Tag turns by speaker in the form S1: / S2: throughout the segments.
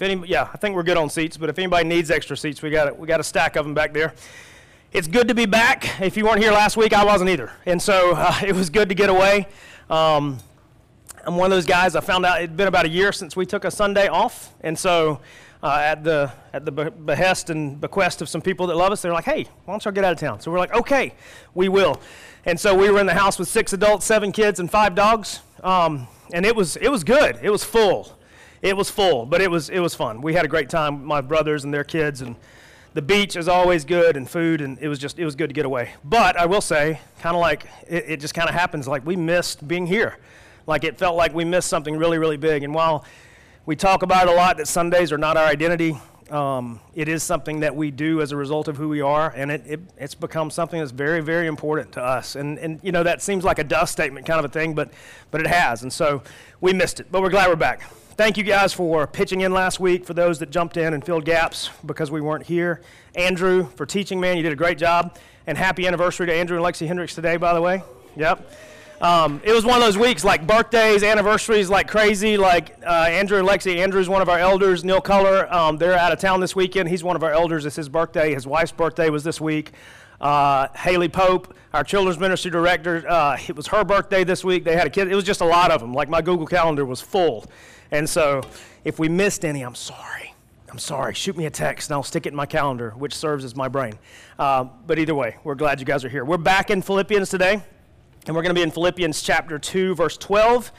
S1: If any, yeah, I think we're good on seats, but if anybody needs extra seats, we got, we got a stack of them back there. It's good to be back. If you weren't here last week, I wasn't either. And so uh, it was good to get away. Um, I'm one of those guys, I found out it'd been about a year since we took a Sunday off. And so uh, at the, at the behest and bequest of some people that love us, they're like, hey, why don't y'all get out of town? So we're like, okay, we will. And so we were in the house with six adults, seven kids, and five dogs. Um, and it was, it was good. It was full it was full, but it was it was fun. We had a great time, my brothers and their kids, and the beach is always good and food, and it was just it was good to get away. But I will say, kind of like it, it just kind of happens, like we missed being here, like it felt like we missed something really really big. And while we talk about it a lot that Sundays are not our identity, um, it is something that we do as a result of who we are, and it, it, it's become something that's very, very important to us. And, and, you know, that seems like a dust statement kind of a thing, but, but it has. And so we missed it, but we're glad we're back thank you guys for pitching in last week, for those that jumped in and filled gaps because we weren't here. Andrew, for teaching, man, you did a great job. And happy anniversary to Andrew and Lexi Hendricks today, by the way. Yep. Um, it was one of those weeks, like birthdays, anniversaries, like crazy. Like uh, Andrew and Lexi. Andrew's one of our elders. Neil Culler, um, they're out of town this weekend. He's one of our elders. It's his birthday. His wife's birthday was this week. Uh, Haley Pope, our children's ministry director, uh, it was her birthday this week. They had a kid. It was just a lot of them. Like my Google Calendar was full. And so if we missed any, I'm sorry. I'm sorry. Shoot me a text and I'll stick it in my calendar, which serves as my brain. Uh, but either way, we're glad you guys are here. We're back in Philippians today, and we're going to be in Philippians chapter 2, verse 12,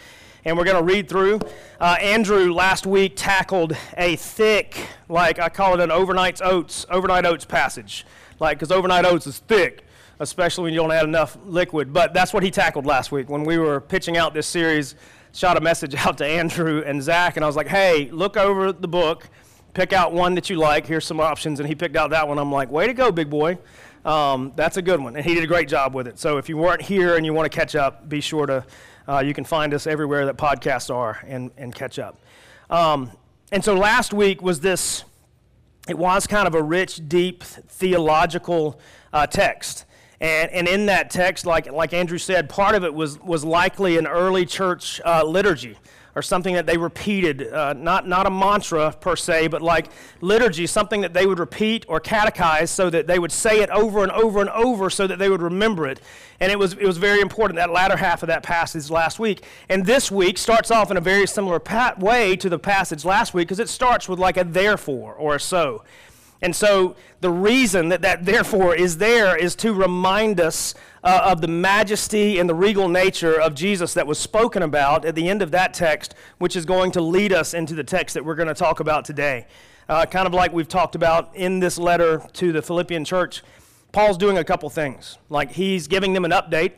S1: and we're going to read through. Uh, Andrew last week tackled a thick, like I call it an overnight oats, overnight oats passage, like because overnight oats is thick especially when you don't add enough liquid. But that's what he tackled last week when we were pitching out this series shot a message out to Andrew and Zach, and I was like, hey, look over the book, pick out one that you like. Here's some options. And he picked out that one. I'm like, way to go, big boy. Um, that's a good one. And he did a great job with it. So if you weren't here and you want to catch up, be sure to, uh, you can find us everywhere that podcasts are and, and catch up. Um, and so last week was this, it was kind of a rich, deep theological uh, text. And, and in that text, like, like Andrew said, part of it was, was likely an early church uh, liturgy or something that they repeated, uh, not, not a mantra per se, but like liturgy, something that they would repeat or catechize so that they would say it over and over and over so that they would remember it. And it was, it was very important, that latter half of that passage last week. And this week starts off in a very similar way to the passage last week because it starts with like a therefore or a so. And so the reason that that therefore is there is to remind us uh, of the majesty and the regal nature of Jesus that was spoken about at the end of that text, which is going to lead us into the text that we're going to talk about today. Uh, kind of like we've talked about in this letter to the Philippian church, Paul's doing a couple things. Like he's giving them an update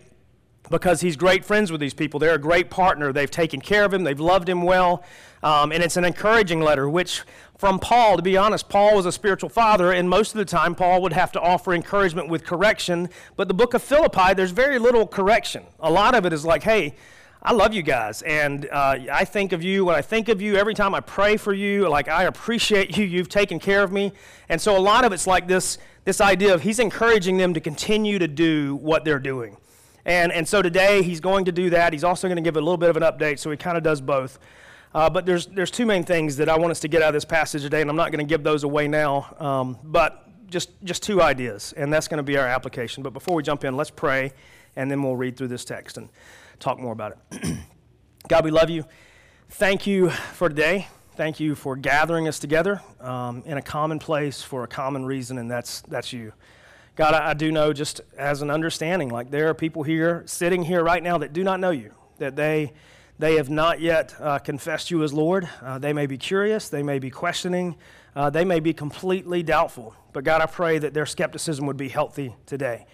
S1: because he's great friends with these people. They're a great partner. They've taken care of him, they've loved him well. Um, and it's an encouraging letter, which from Paul, to be honest, Paul was a spiritual father, and most of the time Paul would have to offer encouragement with correction. But the book of Philippi, there's very little correction. A lot of it is like, hey, I love you guys, and uh, I think of you when I think of you. Every time I pray for you, like I appreciate you. You've taken care of me, and so a lot of it's like this this idea of he's encouraging them to continue to do what they're doing, and and so today he's going to do that. He's also going to give a little bit of an update, so he kind of does both. Uh, but there's, there's two main things that I want us to get out of this passage today, and I'm not going to give those away now. Um, but just, just two ideas, and that's going to be our application. But before we jump in, let's pray, and then we'll read through this text and talk more about it. God, we love you. Thank you for today. Thank you for gathering us together um, in a common place for a common reason, and that's, that's you. God, I, I do know just as an understanding, like there are people here sitting here right now that do not know you, that they they have not yet uh, confessed you as Lord. Uh, they may be curious, they may be questioning, uh, they may be completely doubtful. But God, I pray that their skepticism would be healthy today.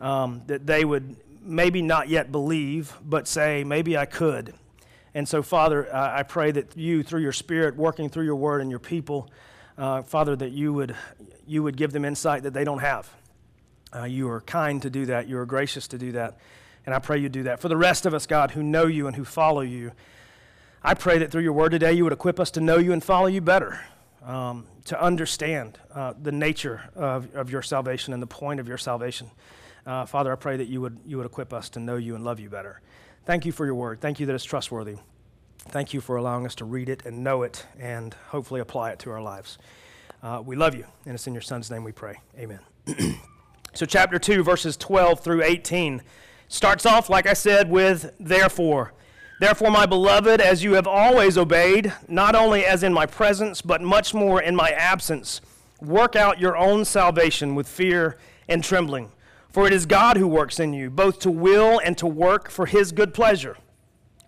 S1: Um, that they would maybe not yet believe, but say, maybe I could. And so, Father, I pray that you, through your Spirit, working through your word and your people, uh, Father, that you would, you would give them insight that they don't have. Uh, you are kind to do that, you are gracious to do that. And I pray you do that. For the rest of us, God, who know you and who follow you, I pray that through your word today, you would equip us to know you and follow you better, um, to understand uh, the nature of, of your salvation and the point of your salvation. Uh, Father, I pray that you would, you would equip us to know you and love you better. Thank you for your word. Thank you that it's trustworthy. Thank you for allowing us to read it and know it and hopefully apply it to our lives. Uh, we love you, and it's in your Son's name we pray. Amen. so, chapter 2, verses 12 through 18 starts off, like I said, with therefore. Therefore, my beloved, as you have always obeyed, not only as in my presence, but much more in my absence, work out your own salvation with fear and trembling. For it is God who works in you, both to will and to work for his good pleasure.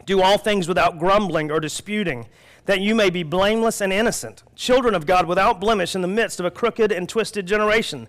S1: Do all things without grumbling or disputing, that you may be blameless and innocent, children of God without blemish in the midst of a crooked and twisted generation,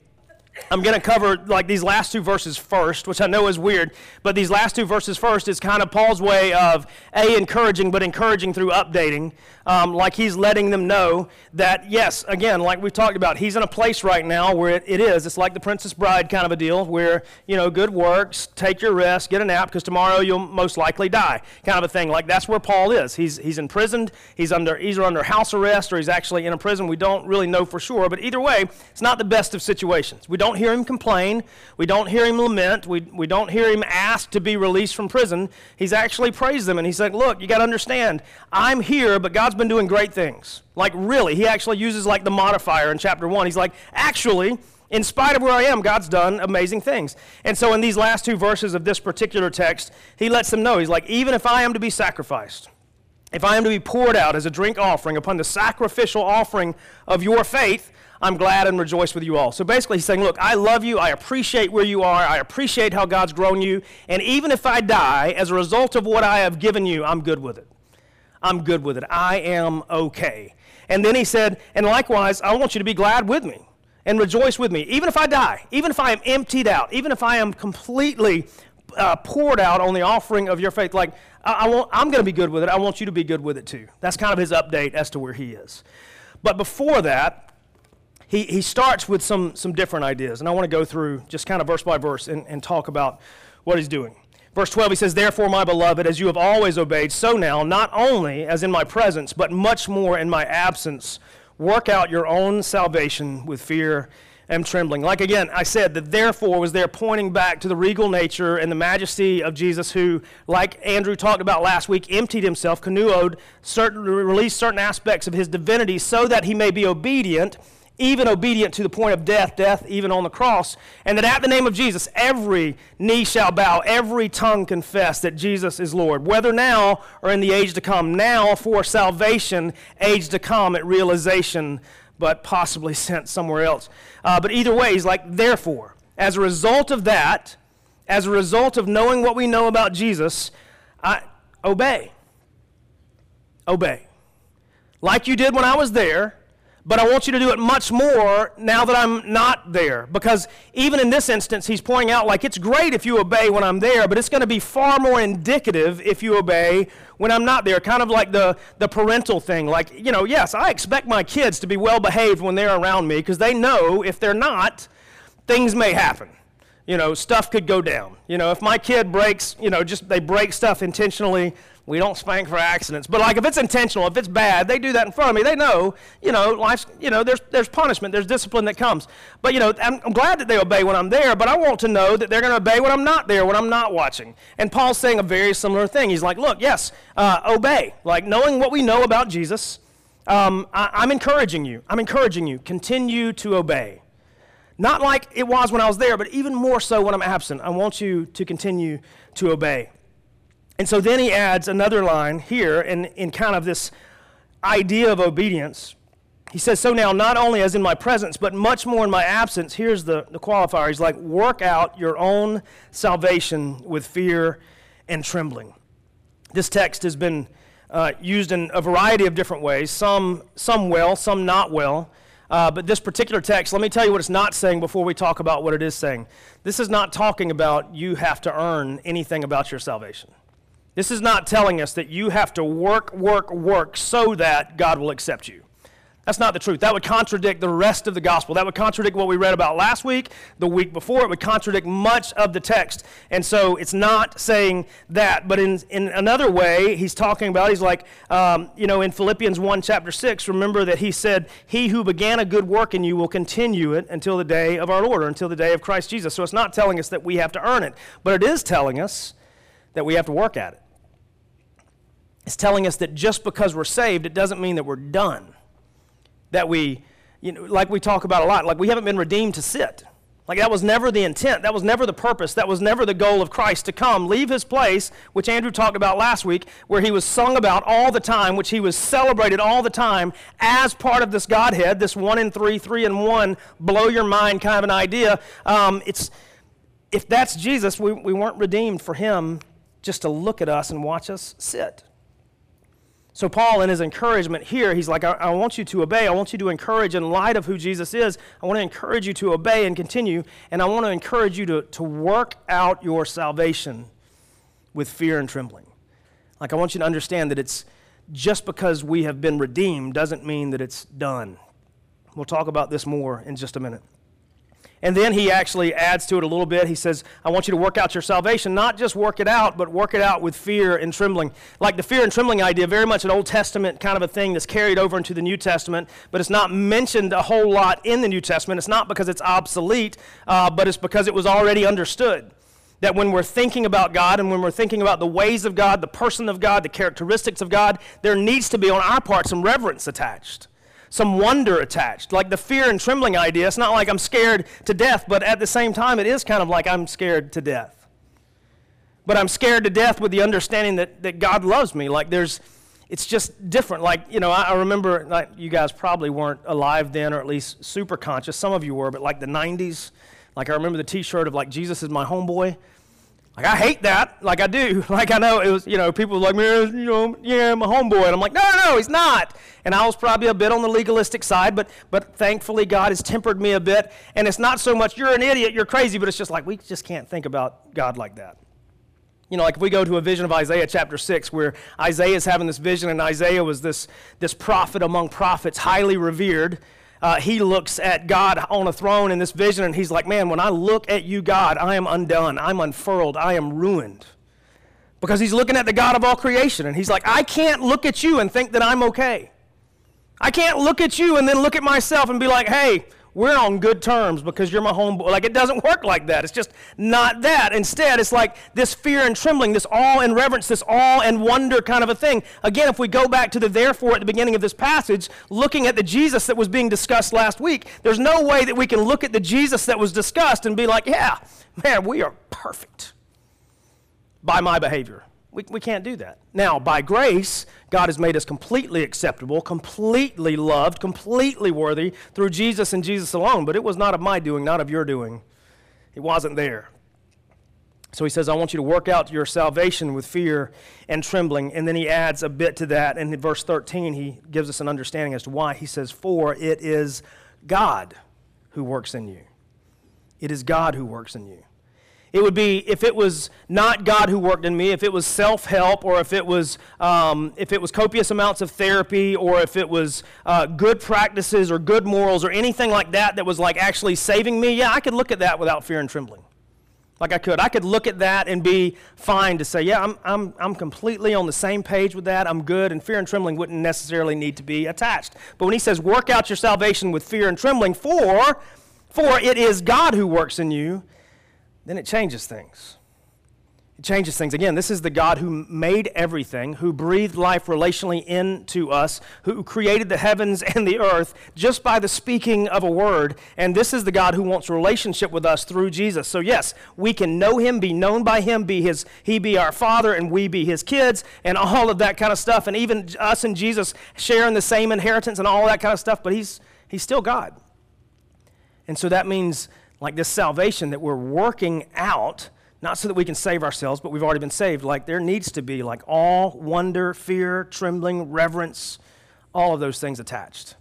S1: I'm going to cover like these last two verses first, which I know is weird, but these last two verses first is kind of Paul's way of a encouraging, but encouraging through updating. Um, like he's letting them know that yes, again, like we've talked about, he's in a place right now where it, it is. It's like the Princess Bride kind of a deal, where you know, good works, take your rest, get a nap, because tomorrow you'll most likely die, kind of a thing. Like that's where Paul is. He's he's imprisoned. He's under either under house arrest or he's actually in a prison. We don't really know for sure, but either way, it's not the best of situations. We don't hear him complain. We don't hear him lament. We, we don't hear him ask to be released from prison. He's actually praised them and he's like, Look, you got to understand, I'm here, but God's been doing great things. Like, really, he actually uses like the modifier in chapter one. He's like, Actually, in spite of where I am, God's done amazing things. And so, in these last two verses of this particular text, he lets them know, he's like, Even if I am to be sacrificed, if I am to be poured out as a drink offering upon the sacrificial offering of your faith, I'm glad and rejoice with you all. So basically, he's saying, Look, I love you. I appreciate where you are. I appreciate how God's grown you. And even if I die as a result of what I have given you, I'm good with it. I'm good with it. I am okay. And then he said, And likewise, I want you to be glad with me and rejoice with me. Even if I die, even if I am emptied out, even if I am completely uh, poured out on the offering of your faith, like I, I want, I'm going to be good with it. I want you to be good with it too. That's kind of his update as to where he is. But before that, he, he starts with some, some different ideas. And I want to go through just kind of verse by verse and, and talk about what he's doing. Verse 12, he says, Therefore, my beloved, as you have always obeyed, so now, not only as in my presence, but much more in my absence, work out your own salvation with fear and trembling. Like again, I said that therefore was there pointing back to the regal nature and the majesty of Jesus, who, like Andrew talked about last week, emptied himself, kanuoed, certain, released certain aspects of his divinity so that he may be obedient even obedient to the point of death, death even on the cross, and that at the name of Jesus, every knee shall bow, every tongue confess that Jesus is Lord, whether now or in the age to come. Now for salvation, age to come at realization, but possibly sent somewhere else. Uh, but either way, he's like, therefore, as a result of that, as a result of knowing what we know about Jesus, I, obey. Obey. Like you did when I was there but I want you to do it much more now that I'm not there. Because even in this instance, he's pointing out, like, it's great if you obey when I'm there, but it's going to be far more indicative if you obey when I'm not there. Kind of like the, the parental thing. Like, you know, yes, I expect my kids to be well behaved when they're around me because they know if they're not, things may happen. You know, stuff could go down. You know, if my kid breaks, you know, just they break stuff intentionally, we don't spank for accidents. But like if it's intentional, if it's bad, they do that in front of me. They know, you know, life's, you know, there's, there's punishment, there's discipline that comes. But, you know, I'm, I'm glad that they obey when I'm there, but I want to know that they're going to obey when I'm not there, when I'm not watching. And Paul's saying a very similar thing. He's like, look, yes, uh, obey. Like knowing what we know about Jesus, um, I, I'm encouraging you. I'm encouraging you. Continue to obey. Not like it was when I was there, but even more so when I'm absent. I want you to continue to obey. And so then he adds another line here in, in kind of this idea of obedience. He says, So now, not only as in my presence, but much more in my absence, here's the, the qualifier. He's like, work out your own salvation with fear and trembling. This text has been uh, used in a variety of different ways, some, some well, some not well. Uh, but this particular text, let me tell you what it's not saying before we talk about what it is saying. This is not talking about you have to earn anything about your salvation. This is not telling us that you have to work, work, work so that God will accept you. That's not the truth. That would contradict the rest of the gospel. That would contradict what we read about last week, the week before. It would contradict much of the text. And so it's not saying that. But in, in another way, he's talking about, he's like, um, you know, in Philippians 1, chapter 6, remember that he said, He who began a good work in you will continue it until the day of our Lord, or until the day of Christ Jesus. So it's not telling us that we have to earn it, but it is telling us that we have to work at it. It's telling us that just because we're saved, it doesn't mean that we're done that we, you know, like we talk about a lot, like we haven't been redeemed to sit. Like that was never the intent. That was never the purpose. That was never the goal of Christ to come, leave his place, which Andrew talked about last week, where he was sung about all the time, which he was celebrated all the time as part of this Godhead, this one in three, three in one, blow your mind kind of an idea. Um, it's, if that's Jesus, we, we weren't redeemed for him just to look at us and watch us sit. So, Paul, in his encouragement here, he's like, I, I, want you to obey. I want you to encourage in light of who Jesus is. I want to encourage you to obey and continue. And I want to encourage you to, to work out your salvation with fear and trembling. Like, I want you to understand that it's just because we have been redeemed doesn't mean that it's done. We'll talk about this more in just a minute. And then he actually adds to it a little bit. He says, I want you to work out your salvation, not just work it out, but work it out with fear and trembling. Like the fear and trembling idea, very much an Old Testament kind of a thing that's carried over into the New Testament, but it's not mentioned a whole lot in the New Testament. It's not because it's obsolete, uh, but it's because it was already understood. That when we're thinking about God and when we're thinking about the ways of God, the person of God, the characteristics of God, there needs to be on our part some reverence attached some wonder attached. Like the fear and trembling idea, it's not like I'm scared to death, but at the same time, it is kind of like I'm scared to death. But I'm scared to death with the understanding that, that God loves me. Like there's, it's just different. Like, you know, I, I remember, like, you guys probably weren't alive then, or at least super conscious. Some of you were, but like the 90s, like I remember the t shirt of like, Jesus is my homeboy. Like I hate that, like I do. Like I know it was, you know, people like, man, you know, yeah, I'm a homeboy. And I'm like, no, no, no, he's not. And I was probably a bit on the legalistic side, but but thankfully God has tempered me a bit. And it's not so much you're an idiot, you're crazy, but it's just like we just can't think about God like that. You know, like if we go to a vision of Isaiah chapter 6, where Isaiah is having this vision, and Isaiah was this, this prophet among prophets, highly revered uh, he looks at God on a throne in this vision and he's like, Man, when I look at you, God, I am undone. I'm unfurled. I am ruined. Because he's looking at the God of all creation and he's like, I can't look at you and think that I'm okay. I can't look at you and then look at myself and be like, Hey, we're on good terms because you're my homeboy. Like, it doesn't work like that. It's just not that. Instead, it's like this fear and trembling, this awe and reverence, this awe and wonder kind of a thing. Again, if we go back to the therefore at the beginning of this passage, looking at the Jesus that was being discussed last week, there's no way that we can look at the Jesus that was discussed and be like, yeah, man, we are perfect by my behavior. We, we can't do that. Now, by grace, God has made us completely acceptable, completely loved, completely worthy through Jesus and Jesus alone. But it was not of my doing, not of your doing. It wasn't there. So he says, I want you to work out your salvation with fear and trembling. And then he adds a bit to that. And in verse 13, he gives us an understanding as to why. He says, For it is God who works in you. It is God who works in you. It would be if it was not God who worked in me, if it was self help, or if it was, um, if it was copious amounts of therapy, or if it was uh, good practices or good morals or anything like that that was like actually saving me, yeah, I could look at that without fear and trembling. Like I could. I could look at that and be fine to say, yeah, I'm, I'm, I'm completely on the same page with that. I'm good. And fear and trembling wouldn't necessarily need to be attached. But when he says, work out your salvation with fear and trembling, for, for it is God who works in you then it changes things. It changes things. Again, this is the God who made everything, who breathed life relationally into us, who created the heavens and the earth just by the speaking of a word. And this is the God who wants relationship with us through Jesus. So, yes, we can know him, be known by him, be his, he be our father, and we be his kids, and all of that kind of stuff. And even us and Jesus sharing the same inheritance and all that kind of stuff, but he's, he's still God. And so that means like this salvation that we're working out, not so that we can save ourselves, but we've already been saved. Like there needs to be like all wonder, fear, trembling, reverence, all of those things attached.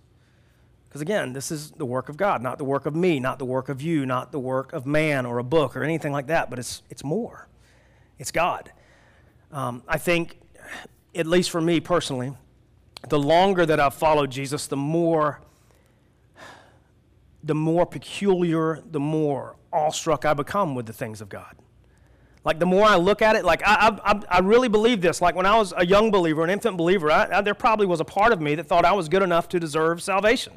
S1: Because again, this is the work of God, not the work of me, not the work of you, not the work of man or a book or anything like that, but it's, it's more. It's God. Um, I think, at least for me personally, the longer that I've followed Jesus, the more the more peculiar, the more awestruck I become with the things of God. Like the more I look at it, like I, I, I really believe this. Like when I was a young believer, an infant believer, I, I, there probably was a part of me that thought I was good enough to deserve salvation.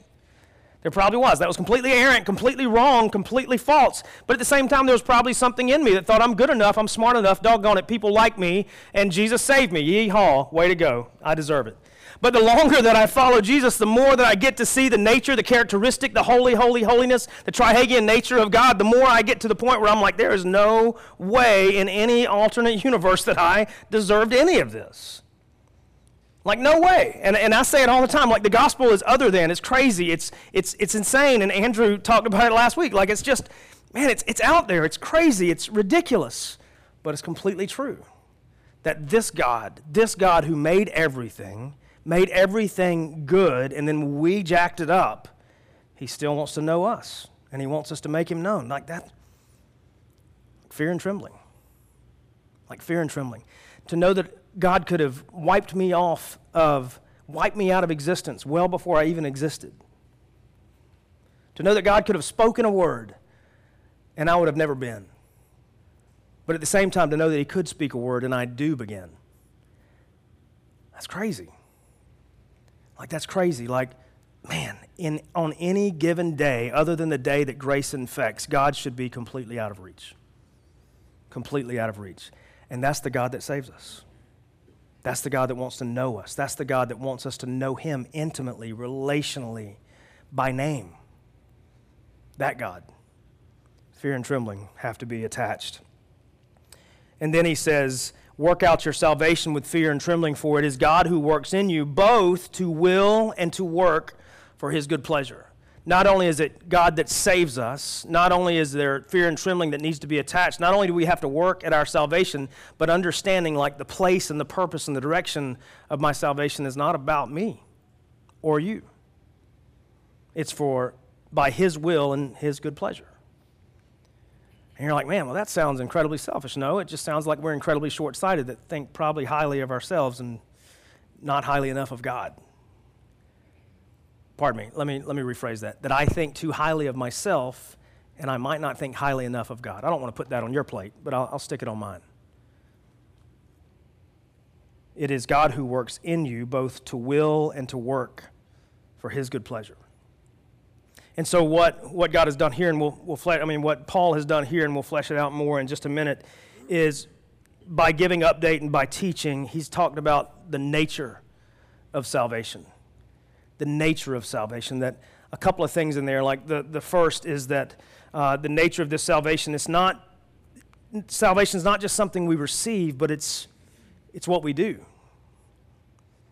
S1: There probably was. That was completely errant, completely wrong, completely false. But at the same time, there was probably something in me that thought I'm good enough, I'm smart enough, doggone it, people like me, and Jesus saved me. Yee-haw, way to go. I deserve it. But the longer that I follow Jesus, the more that I get to see the nature, the characteristic, the holy, holy, holiness, the trihagian nature of God, the more I get to the point where I'm like, there is no way in any alternate universe that I deserved any of this. Like, no way. And, and I say it all the time. Like, the gospel is other than. It's crazy. It's, it's, it's insane. And Andrew talked about it last week. Like, it's just, man, it's, it's out there. It's crazy. It's ridiculous. But it's completely true. That this God, this God who made everything, made everything good, and then we jacked it up, he still wants to know us, and he wants us to make him known. Like that. Fear and trembling. Like fear and trembling. To know that God could have wiped me off of, wiped me out of existence well before I even existed. To know that God could have spoken a word and I would have never been. But at the same time, to know that He could speak a word and I do begin. That's crazy. Like, that's crazy. Like, man, in, on any given day, other than the day that grace infects, God should be completely out of reach. Completely out of reach. And that's the God that saves us. That's the God that wants to know us. That's the God that wants us to know Him intimately, relationally, by name. That God. Fear and trembling have to be attached. And then he says, Work out your salvation with fear and trembling, for it is God who works in you both to will and to work for his good pleasure. Not only is it God that saves us, not only is there fear and trembling that needs to be attached, not only do we have to work at our salvation, but understanding like the place and the purpose and the direction of my salvation is not about me or you. It's for by his will and his good pleasure. And you're like, man, well, that sounds incredibly selfish. No, it just sounds like we're incredibly short sighted that think probably highly of ourselves and not highly enough of God. Pardon me, let me, let me rephrase that. That I think too highly of myself and I might not think highly enough of God. I don't want to put that on your plate, but I'll, I'll stick it on mine. It is God who works in you both to will and to work for his good pleasure. And so, what, what God has done here, and we'll, we'll flesh, I mean, what Paul has done here, and we'll flesh it out more in just a minute, is by giving update and by teaching, he's talked about the nature of salvation. The nature of salvation. That a couple of things in there, like the, the first is that uh, the nature of this salvation is not, salvation is not just something we receive, but it's, it's what we do.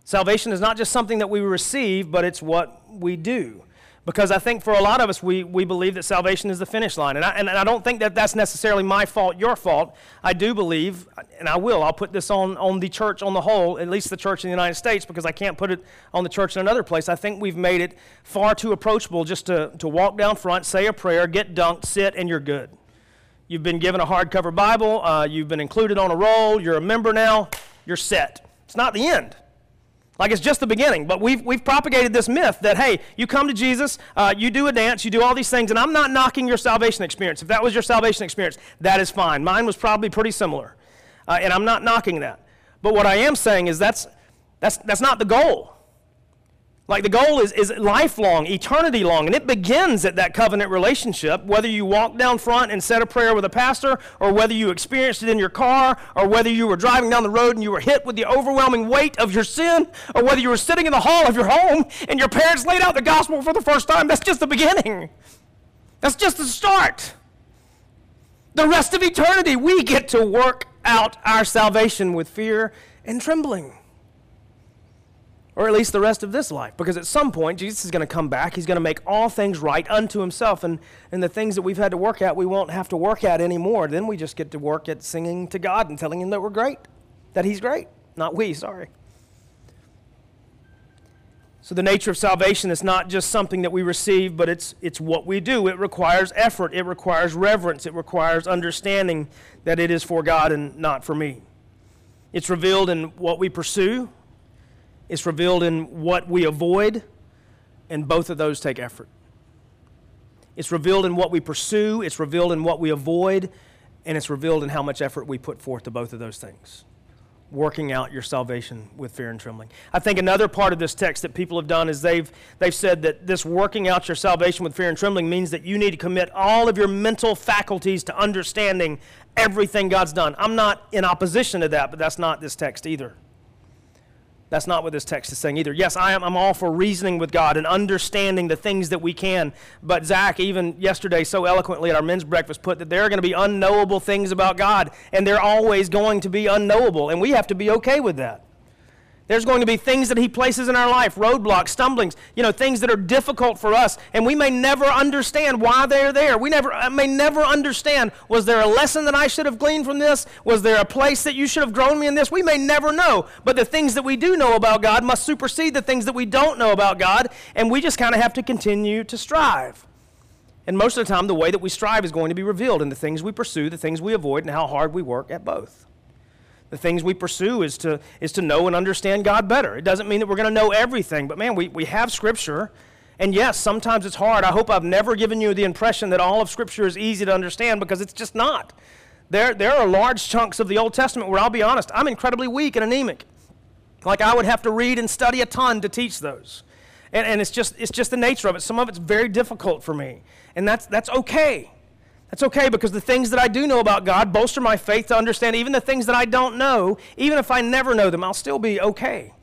S1: Salvation is not just something that we receive, but it's what we do. Because I think for a lot of us, we, we believe that salvation is the finish line. And I, and I don't think that that's necessarily my fault, your fault. I do believe, and I will, I'll put this on, on the church on the whole, at least the church in the United States, because I can't put it on the church in another place. I think we've made it far too approachable just to, to walk down front, say a prayer, get dunked, sit, and you're good. You've been given a hardcover Bible, uh, you've been included on a roll, you're a member now, you're set. It's not the end. Like it's just the beginning. But we've, we've propagated this myth that, hey, you come to Jesus, uh, you do a dance, you do all these things, and I'm not knocking your salvation experience. If that was your salvation experience, that is fine. Mine was probably pretty similar. Uh, and I'm not knocking that. But what I am saying is that's, that's, that's not the goal. Like the goal is, is lifelong, eternity long, and it begins at that covenant relationship, whether you walk down front and said a prayer with a pastor, or whether you experienced it in your car, or whether you were driving down the road and you were hit with the overwhelming weight of your sin, or whether you were sitting in the hall of your home and your parents laid out the gospel for the first time. That's just the beginning. That's just the start. The rest of eternity, we get to work out our salvation with fear and trembling or at least the rest of this life. Because at some point, Jesus is going to come back. He's going to make all things right unto himself. And, and the things that we've had to work at, we won't have to work at anymore. Then we just get to work at singing to God and telling him that we're great, that he's great. Not we, sorry. So the nature of salvation is not just something that we receive, but it's, it's what we do. It requires effort, it requires reverence, it requires understanding that it is for God and not for me. It's revealed in what we pursue, it's revealed in what we avoid, and both of those take effort. It's revealed in what we pursue, it's revealed in what we avoid, and it's revealed in how much effort we put forth to both of those things. Working out your salvation with fear and trembling. I think another part of this text that people have done is they've, they've said that this working out your salvation with fear and trembling means that you need to commit all of your mental faculties to understanding everything God's done. I'm not in opposition to that, but that's not this text either. That's not what this text is saying either. Yes, I am, I'm all for reasoning with God and understanding the things that we can. But Zach, even yesterday, so eloquently at our men's breakfast, put that there are going to be unknowable things about God, and they're always going to be unknowable, and we have to be okay with that. There's going to be things that He places in our life, roadblocks, stumblings, you know, things that are difficult for us, and we may never understand why they're there. We never, I may never understand, was there a lesson that I should have gleaned from this? Was there a place that you should have grown me in this? We may never know, but the things that we do know about God must supersede the things that we don't know about God, and we just kind of have to continue to strive. And most of the time, the way that we strive is going to be revealed in the things we pursue, the things we avoid, and how hard we work at both the things we pursue is to, is to know and understand God better. It doesn't mean that we're going to know everything, but man, we, we have Scripture. And yes, sometimes it's hard. I hope I've never given you the impression that all of Scripture is easy to understand because it's just not. There, there are large chunks of the Old Testament where I'll be honest, I'm incredibly weak and anemic. Like I would have to read and study a ton to teach those. And, and it's, just, it's just the nature of it. Some of it's very difficult for me. And that's, that's okay. That's okay because the things that I do know about God bolster my faith to understand even the things that I don't know, even if I never know them, I'll still be okay.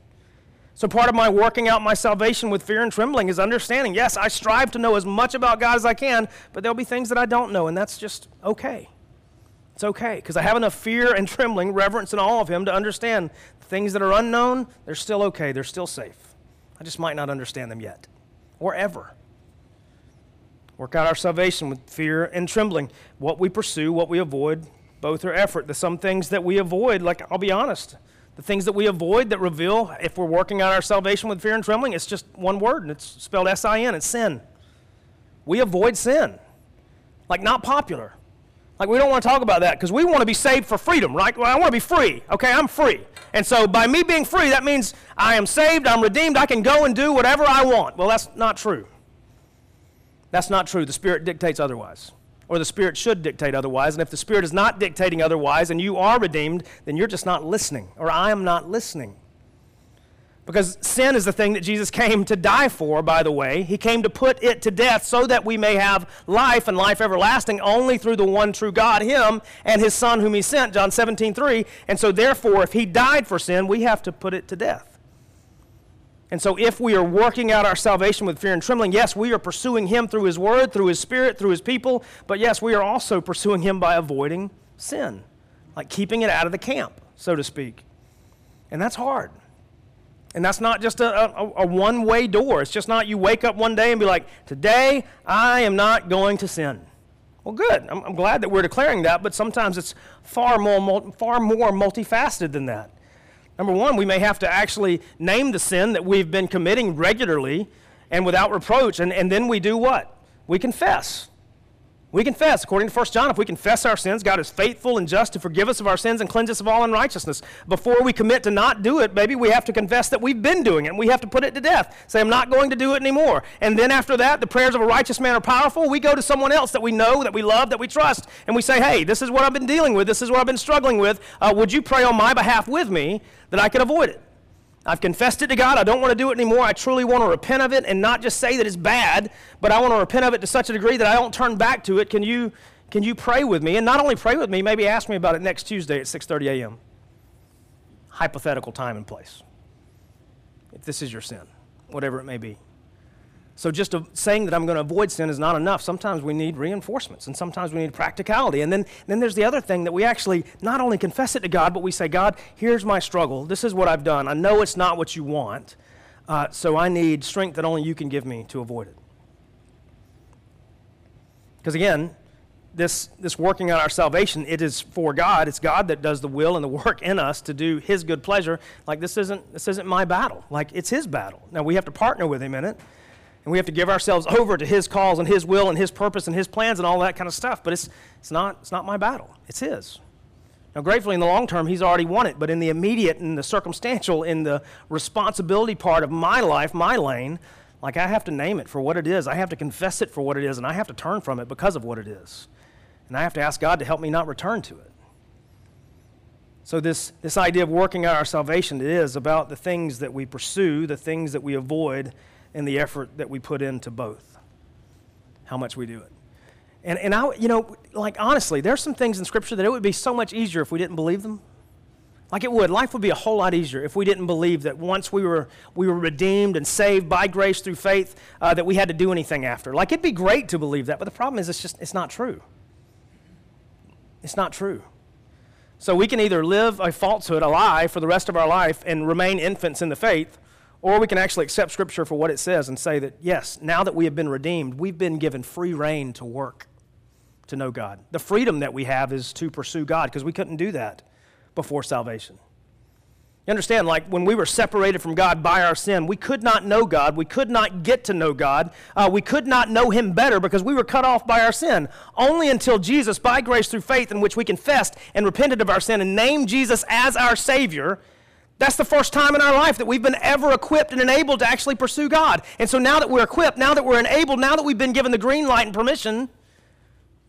S1: So, part of my working out my salvation with fear and trembling is understanding yes, I strive to know as much about God as I can, but there'll be things that I don't know, and that's just okay. It's okay because I have enough fear and trembling, reverence, and all of Him to understand things that are unknown, they're still okay, they're still safe. I just might not understand them yet or ever. Work out our salvation with fear and trembling. What we pursue, what we avoid, both are effort. The some things that we avoid, like I'll be honest, the things that we avoid that reveal if we're working out our salvation with fear and trembling, it's just one word, and it's spelled S I N, it's sin. We avoid sin. Like not popular. Like we don't want to talk about that because we want to be saved for freedom, right? Well, I want to be free. Okay, I'm free. And so by me being free, that means I am saved, I'm redeemed, I can go and do whatever I want. Well, that's not true. That's not true. The Spirit dictates otherwise. Or the Spirit should dictate otherwise. And if the Spirit is not dictating otherwise and you are redeemed, then you're just not listening, or I am not listening. Because sin is the thing that Jesus came to die for, by the way. He came to put it to death so that we may have life and life everlasting only through the one true God, Him, and His Son whom He sent, John 17, 3. And so, therefore, if He died for sin, we have to put it to death. And so, if we are working out our salvation with fear and trembling, yes, we are pursuing Him through His Word, through His Spirit, through His people, but yes, we are also pursuing Him by avoiding sin, like keeping it out of the camp, so to speak. And that's hard. And that's not just a, a, a one way door. It's just not you wake up one day and be like, today I am not going to sin. Well, good. I'm, I'm glad that we're declaring that, but sometimes it's far more, far more multifaceted than that. Number one, we may have to actually name the sin that we've been committing regularly and without reproach. And, and then we do what? We confess. We confess. According to 1 John, if we confess our sins, God is faithful and just to forgive us of our sins and cleanse us of all unrighteousness. Before we commit to not do it, maybe we have to confess that we've been doing it and we have to put it to death. Say, I'm not going to do it anymore. And then after that, the prayers of a righteous man are powerful. We go to someone else that we know, that we love, that we trust, and we say, Hey, this is what I've been dealing with. This is what I've been struggling with. Uh, would you pray on my behalf with me that I can avoid it? I've confessed it to God. I don't want to do it anymore. I truly want to repent of it and not just say that it's bad, but I want to repent of it to such a degree that I don't turn back to it. Can you, can you pray with me? And not only pray with me, maybe ask me about it next Tuesday at 6:30 a.m. Hypothetical time and place. If this is your sin, whatever it may be. So just saying that I'm going to avoid sin is not enough. Sometimes we need reinforcements, and sometimes we need practicality. And then, then there's the other thing that we actually not only confess it to God, but we say, God, here's my struggle. This is what I've done. I know it's not what you want, uh, so I need strength that only you can give me to avoid it. Because again, this, this working out our salvation, it is for God. It's God that does the will and the work in us to do His good pleasure. Like this isn't, this isn't my battle. Like it's His battle. Now we have to partner with Him in it. And we have to give ourselves over to His cause and His will and His purpose and His plans and all that kind of stuff. But it's, it's, not, it's not my battle, it's His. Now, gratefully, in the long term, he's already won it, but in the immediate, in the circumstantial, in the responsibility part of my life, my lane, like I have to name it for what it is. I have to confess it for what it is, and I have to turn from it because of what it is. And I have to ask God to help me not return to it. So, this, this idea of working out our salvation is about the things that we pursue, the things that we avoid, and the effort that we put into both. How much we do it. And, and I, you know, like honestly, there's some things in Scripture that it would be so much easier if we didn't believe them. Like it would. Life would be a whole lot easier if we didn't believe that once we were, we were redeemed and saved by grace through faith, uh, that we had to do anything after. Like it'd be great to believe that, but the problem is it's just, it's not true. It's not true. So we can either live a falsehood, a lie, for the rest of our life and remain infants in the faith, or we can actually accept Scripture for what it says and say that, yes, now that we have been redeemed, we've been given free reign to work to know God. The freedom that we have is to pursue God because we couldn't do that before salvation. You understand, like when we were separated from God by our sin, we could not know God. We could not get to know God. Uh, we could not know Him better because we were cut off by our sin. Only until Jesus, by grace through faith, in which we confessed and repented of our sin and named Jesus as our Savior, that's the first time in our life that we've been ever equipped and enabled to actually pursue God. And so now that we're equipped, now that we're enabled, now that we've been given the green light and permission,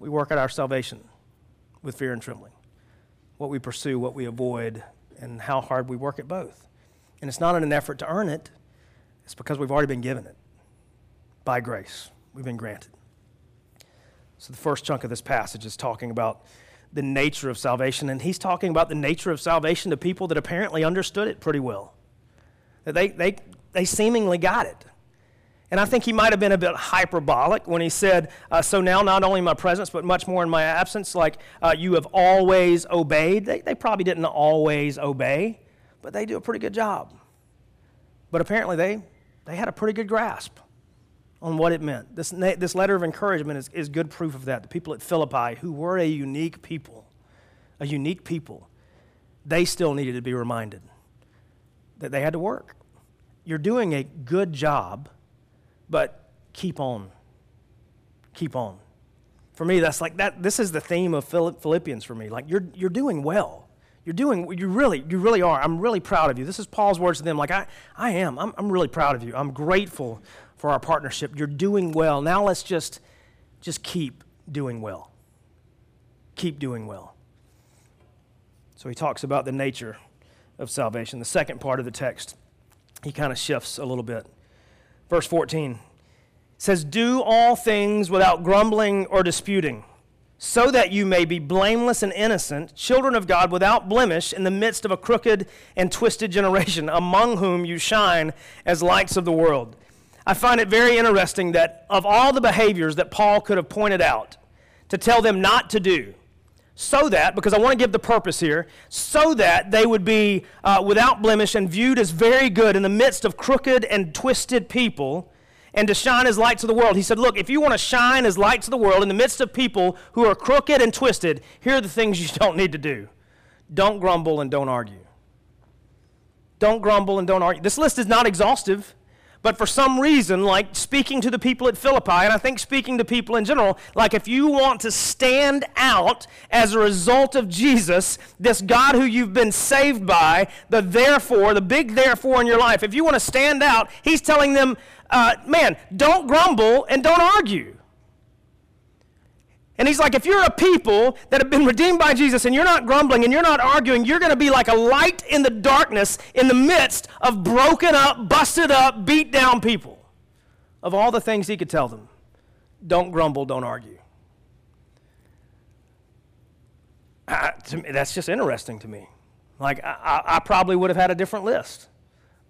S1: we work out our salvation with fear and trembling. What we pursue, what we avoid, and how hard we work at both. And it's not in an effort to earn it, it's because we've already been given it by grace. We've been granted. So the first chunk of this passage is talking about the nature of salvation, and he's talking about the nature of salvation to people that apparently understood it pretty well. That they, they, they seemingly got it. And I think he might have been a bit hyperbolic when he said, uh, So now, not only in my presence, but much more in my absence, like uh, you have always obeyed. They, they probably didn't always obey, but they do a pretty good job. But apparently, they, they had a pretty good grasp on what it meant. This, this letter of encouragement is, is good proof of that. The people at Philippi, who were a unique people, a unique people, they still needed to be reminded that they had to work. You're doing a good job but keep on. Keep on. For me, that's like that. This is the theme of Philippians for me. Like you're, you're doing well. You're doing, you really, you really are. I'm really proud of you. This is Paul's words to them. Like, I, I am. I'm, I'm really proud of you. I'm grateful for our partnership. You're doing well. Now let's just, just keep doing well. Keep doing well. So he talks about the nature of salvation. The second part of the text, he kind of shifts a little bit. Verse 14 says, Do all things without grumbling or disputing, so that you may be blameless and innocent, children of God without blemish in the midst of a crooked and twisted generation, among whom you shine as lights of the world. I find it very interesting that of all the behaviors that Paul could have pointed out to tell them not to do, so that, because I want to give the purpose here, so that they would be uh, without blemish and viewed as very good in the midst of crooked and twisted people, and to shine as light to the world. He said, Look, if you want to shine as light to the world in the midst of people who are crooked and twisted, here are the things you don't need to do don't grumble and don't argue. Don't grumble and don't argue. This list is not exhaustive. But for some reason, like speaking to the people at Philippi, and I think speaking to people in general, like if you want to stand out as a result of Jesus, this God who you've been saved by, the therefore, the big therefore in your life, if you want to stand out, he's telling them, uh, man, don't grumble and don't argue. And he's like, if you're a people that have been redeemed by Jesus and you're not grumbling and you're not arguing, you're going to be like a light in the darkness in the midst of broken up, busted up, beat down people. Of all the things he could tell them, don't grumble, don't argue. Uh, me, that's just interesting to me. Like, I, I, probably would have had a different list.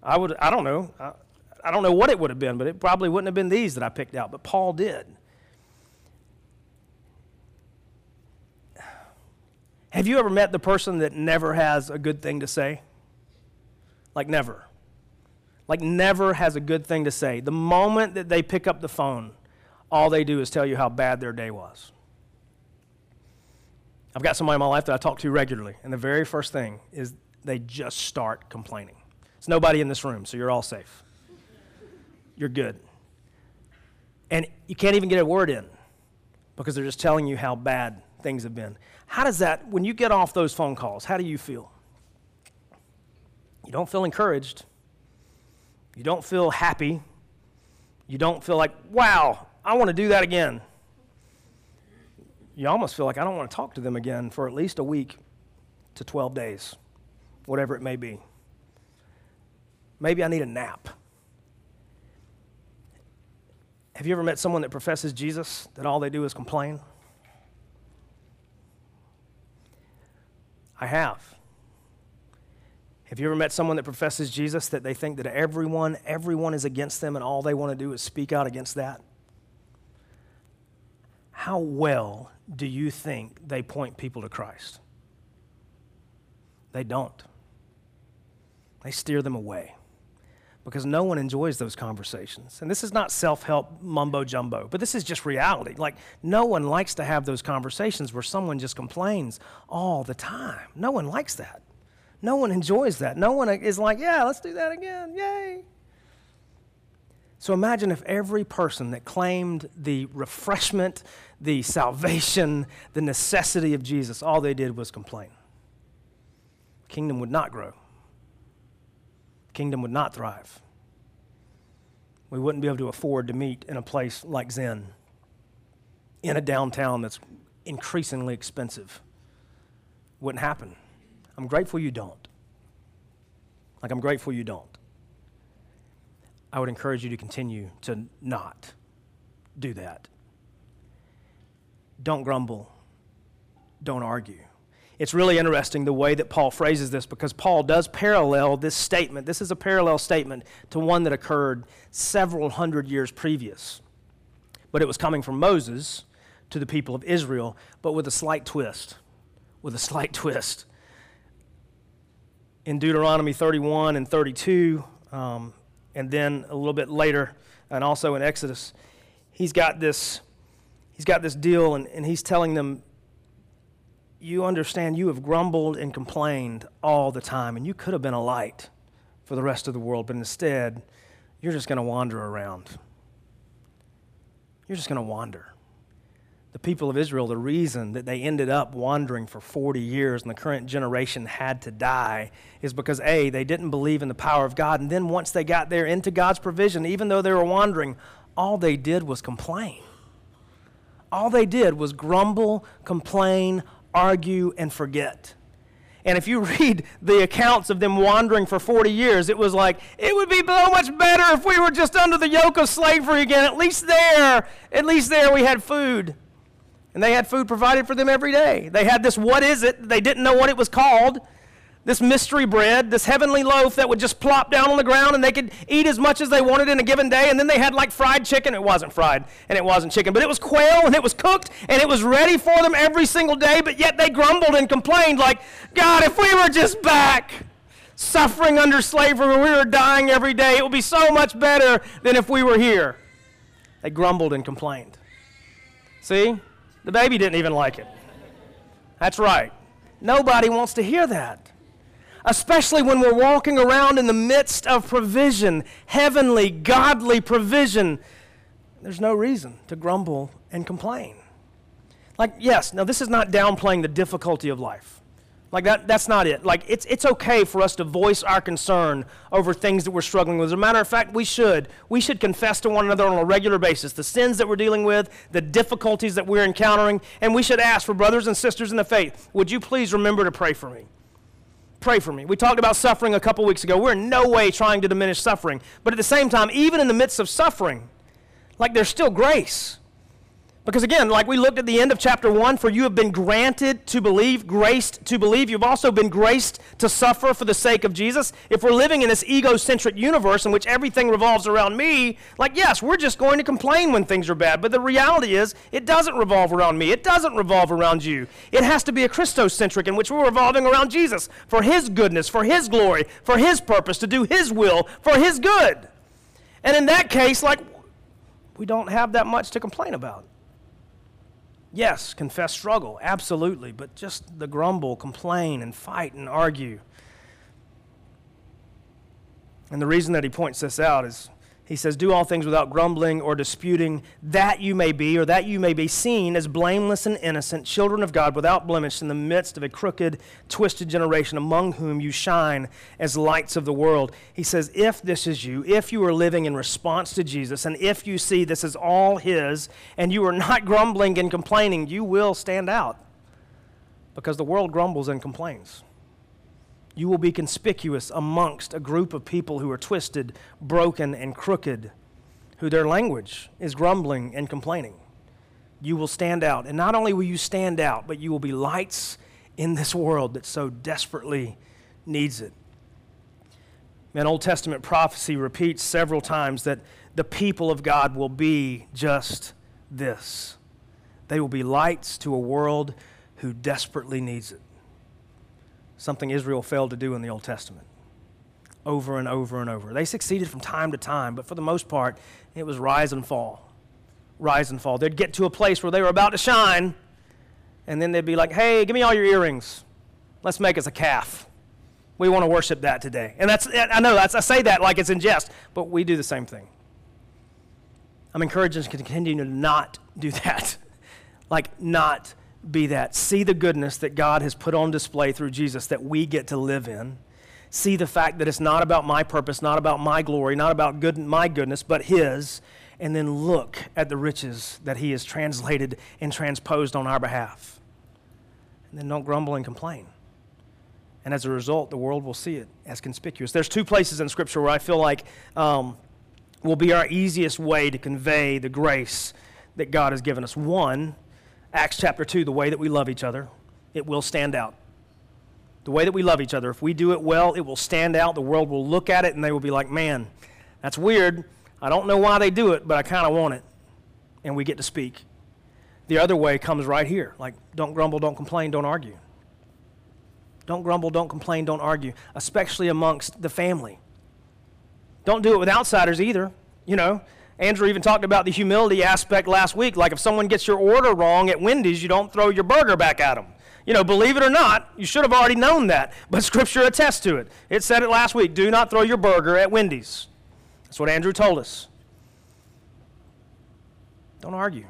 S1: I would, I don't know. I, I don't know what it would have been, but it probably wouldn't have been these that I picked out. But Paul did. Have you ever met the person that never has a good thing to say? Like, never. Like, never has a good thing to say. The moment that they pick up the phone, all they do is tell you how bad their day was. I've got somebody in my life that I talk to regularly, and the very first thing is they just start complaining. It's nobody in this room, so you're all safe. You're good. And you can't even get a word in because they're just telling you how bad things have been. How does that, when you get off those phone calls, how do you feel? You don't feel encouraged. You don't feel happy. You don't feel like, wow, I want to do that again. You almost feel like I don't want to talk to them again for at least a week to 12 days, whatever it may be. Maybe I need a nap. Have you ever met someone that professes Jesus that all they do is complain? I have. Have you ever met someone that professes Jesus that they think that everyone, everyone is against them and all they want to do is speak out against that? How well do you think they point people to Christ? They don't. They steer them away because no one enjoys those conversations. And this is not self help mumbo jumbo, but this is just reality. Like, no one likes to have those conversations where someone just complains all the time. No one likes that. No one enjoys that. No one is like, yeah, let's do that again. Yay. So imagine if every person that claimed the refreshment, the salvation, the necessity of Jesus, all they did was complain. Kingdom would not grow kingdom would not thrive. We wouldn't be able to afford to meet in a place like Zen, in a downtown that's increasingly expensive. Wouldn't happen. I'm grateful you don't. Like, I'm grateful you don't. I would encourage you to continue to not do that. Don't grumble. Don't argue. It's really interesting the way that Paul phrases this because Paul does parallel this statement. This is a parallel statement to one that occurred several hundred years previous. But it was coming from Moses to the people of Israel, but with a slight twist. With a slight twist. In Deuteronomy 31 and 32, um, and then a little bit later, and also in Exodus, he's got this, he's got this deal, and, and he's telling them you understand you have grumbled and complained all the time, and you could have been a light for the rest of the world, but instead, you're just going to wander around. You're just going to wander. The people of Israel, the reason that they ended up wandering for 40 years and the current generation had to die is because A, they didn't believe in the power of God. And then once they got there into God's provision, even though they were wandering, all they did was complain. All they did was grumble, complain, argue, and forget. And if you read the accounts of them wandering for 40 years, it was like, it would be so much better if we were just under the yoke of slavery again. At least there, at least there we had food. And they had food provided for them every day. They had this, what is it? They didn't know what it was called this mystery bread, this heavenly loaf that would just plop down on the ground and they could eat as much as they wanted in a given day. And then they had like fried chicken. It wasn't fried and it wasn't chicken, but it was quail and it was cooked and it was ready for them every single day. But yet they grumbled and complained, like, God, if we were just back suffering under slavery we were dying every day, it would be so much better than if we were here. They grumbled and complained. See? The baby didn't even like it. That's right. Nobody wants to hear that especially when we're walking around in the midst of provision, heavenly, godly provision. There's no reason to grumble and complain. Like, yes, now this is not downplaying the difficulty of life. Like that, that's not it. Like it's, it's okay for us to voice our concern over things that we're struggling with. As a matter of fact, we should. We should confess to one another on a regular basis the sins that we're dealing with, the difficulties that we're encountering, and we should ask for brothers and sisters in the faith, would you please remember to pray for me? Pray for me. We talked about suffering a couple weeks ago. We're in no way trying to diminish suffering. But at the same time, even in the midst of suffering, like there's still grace. Because again, like we looked at the end of chapter 1, for you have been granted to believe, graced to believe. You've also been graced to suffer for the sake of Jesus. If we're living in this egocentric universe in which everything revolves around me, like, yes, we're just going to complain when things are bad. But the reality is, it doesn't revolve around me. It doesn't revolve around you. It has to be a Christocentric in which we're revolving around Jesus for His goodness, for His glory, for His purpose, to do His will, for His good. And in that case, like, we don't have that much to complain about. Yes, confess struggle, absolutely, but just the grumble, complain, and fight and argue. And the reason that he points this out is He says, Do all things without grumbling or disputing, that you may be, or that you may be seen as blameless and innocent, children of God without blemish in the midst of a crooked, twisted generation among whom you shine as lights of the world. He says, If this is you, if you are living in response to Jesus, and if you see this is all His, and you are not grumbling and complaining, you will stand out. Because the world grumbles and complains you will be conspicuous amongst a group of people who are twisted, broken, and crooked, who their language is grumbling and complaining. You will stand out. And not only will you stand out, but you will be lights in this world that so desperately needs it. An Old Testament prophecy repeats several times that the people of God will be just this they will be lights to a world who desperately needs it something Israel failed to do in the Old Testament over and over and over. They succeeded from time to time, but for the most part, it was rise and fall. Rise and fall. They'd get to a place where they were about to shine, and then they'd be like, hey, give me all your earrings. Let's make us a calf. We want to worship that today. And that's, I know, that's, I say that like it's in jest, but we do the same thing. I'm encouraging us to continue to not do that. like, not be that. See the goodness that God has put on display through Jesus that we get to live in. See the fact that it's not about my purpose, not about my glory, not about good, my goodness, but His. And then look at the riches that He has translated and transposed on our behalf. And then don't grumble and complain. And as a result, the world will see it as conspicuous. There's two places in Scripture where I feel like um, will be our easiest way to convey the grace that God has given us. One, Acts chapter 2, the way that we love each other, it will stand out. The way that we love each other, if we do it well, it will stand out. The world will look at it and they will be like, man, that's weird. I don't know why they do it, but I kind of want it. And we get to speak. The other way comes right here like, don't grumble, don't complain, don't argue. Don't grumble, don't complain, don't argue, especially amongst the family. Don't do it with outsiders either. You know, Andrew even talked about the humility aspect last week. Like if someone gets your order wrong at Wendy's, you don't throw your burger back at them. You know, believe it or not, you should have already known that, but Scripture attests to it. It said it last week do not throw your burger at Wendy's. That's what Andrew told us. Don't argue.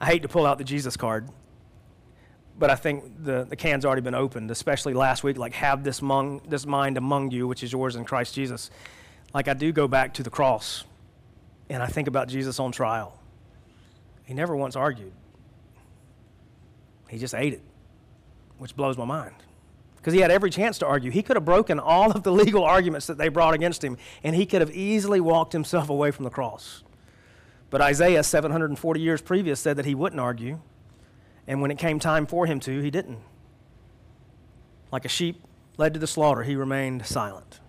S1: I hate to pull out the Jesus card but I think the, the can's already been opened, especially last week, like have this, among, this mind among you, which is yours in Christ Jesus. Like I do go back to the cross, and I think about Jesus on trial. He never once argued. He just ate it, which blows my mind. Because he had every chance to argue. He could have broken all of the legal arguments that they brought against him, and he could have easily walked himself away from the cross. But Isaiah, 740 years previous, said that he wouldn't argue. And when it came time for him to, he didn't. Like a sheep led to the slaughter, he remained silent.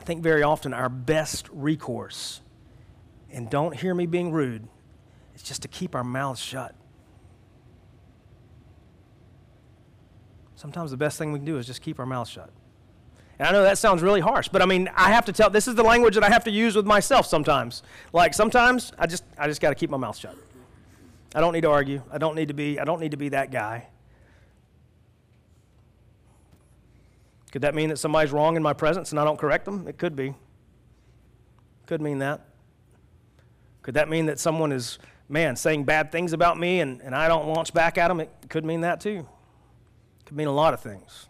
S1: I think very often our best recourse, and don't hear me being rude, is just to keep our mouths shut. Sometimes the best thing we can do is just keep our mouths shut. And I know that sounds really harsh, but I mean, I have to tell, this is the language that I have to use with myself sometimes. Like sometimes I just, I just got to keep my mouth shut. I don't need to argue. I don't need to be, I don't need to be that guy. Could that mean that somebody's wrong in my presence and I don't correct them? It could be. Could mean that. Could that mean that someone is, man, saying bad things about me and, and I don't launch back at them? It could mean that too. Could mean a lot of things.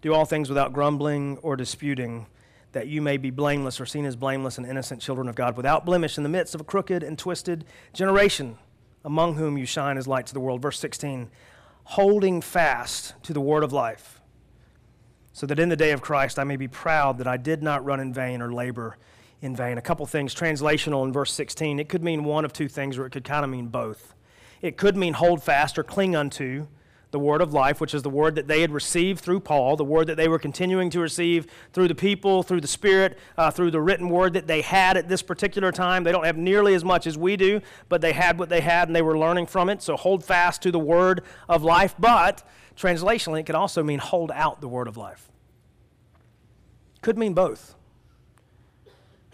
S1: Do all things without grumbling or disputing that you may be blameless or seen as blameless and innocent children of God, without blemish in the midst of a crooked and twisted generation, among whom you shine as light to the world. Verse 16, holding fast to the word of life, so that in the day of Christ I may be proud that I did not run in vain or labor in vain. A couple things translational in verse 16. It could mean one of two things, or it could kind of mean both. It could mean hold fast or cling unto the word of life, which is the word that they had received through Paul, the word that they were continuing to receive through the people, through the Spirit, uh, through the written word that they had at this particular time. They don't have nearly as much as we do, but they had what they had and they were learning from it. So hold fast to the word of life. But translationally, it could also mean hold out the word of life. Could mean both.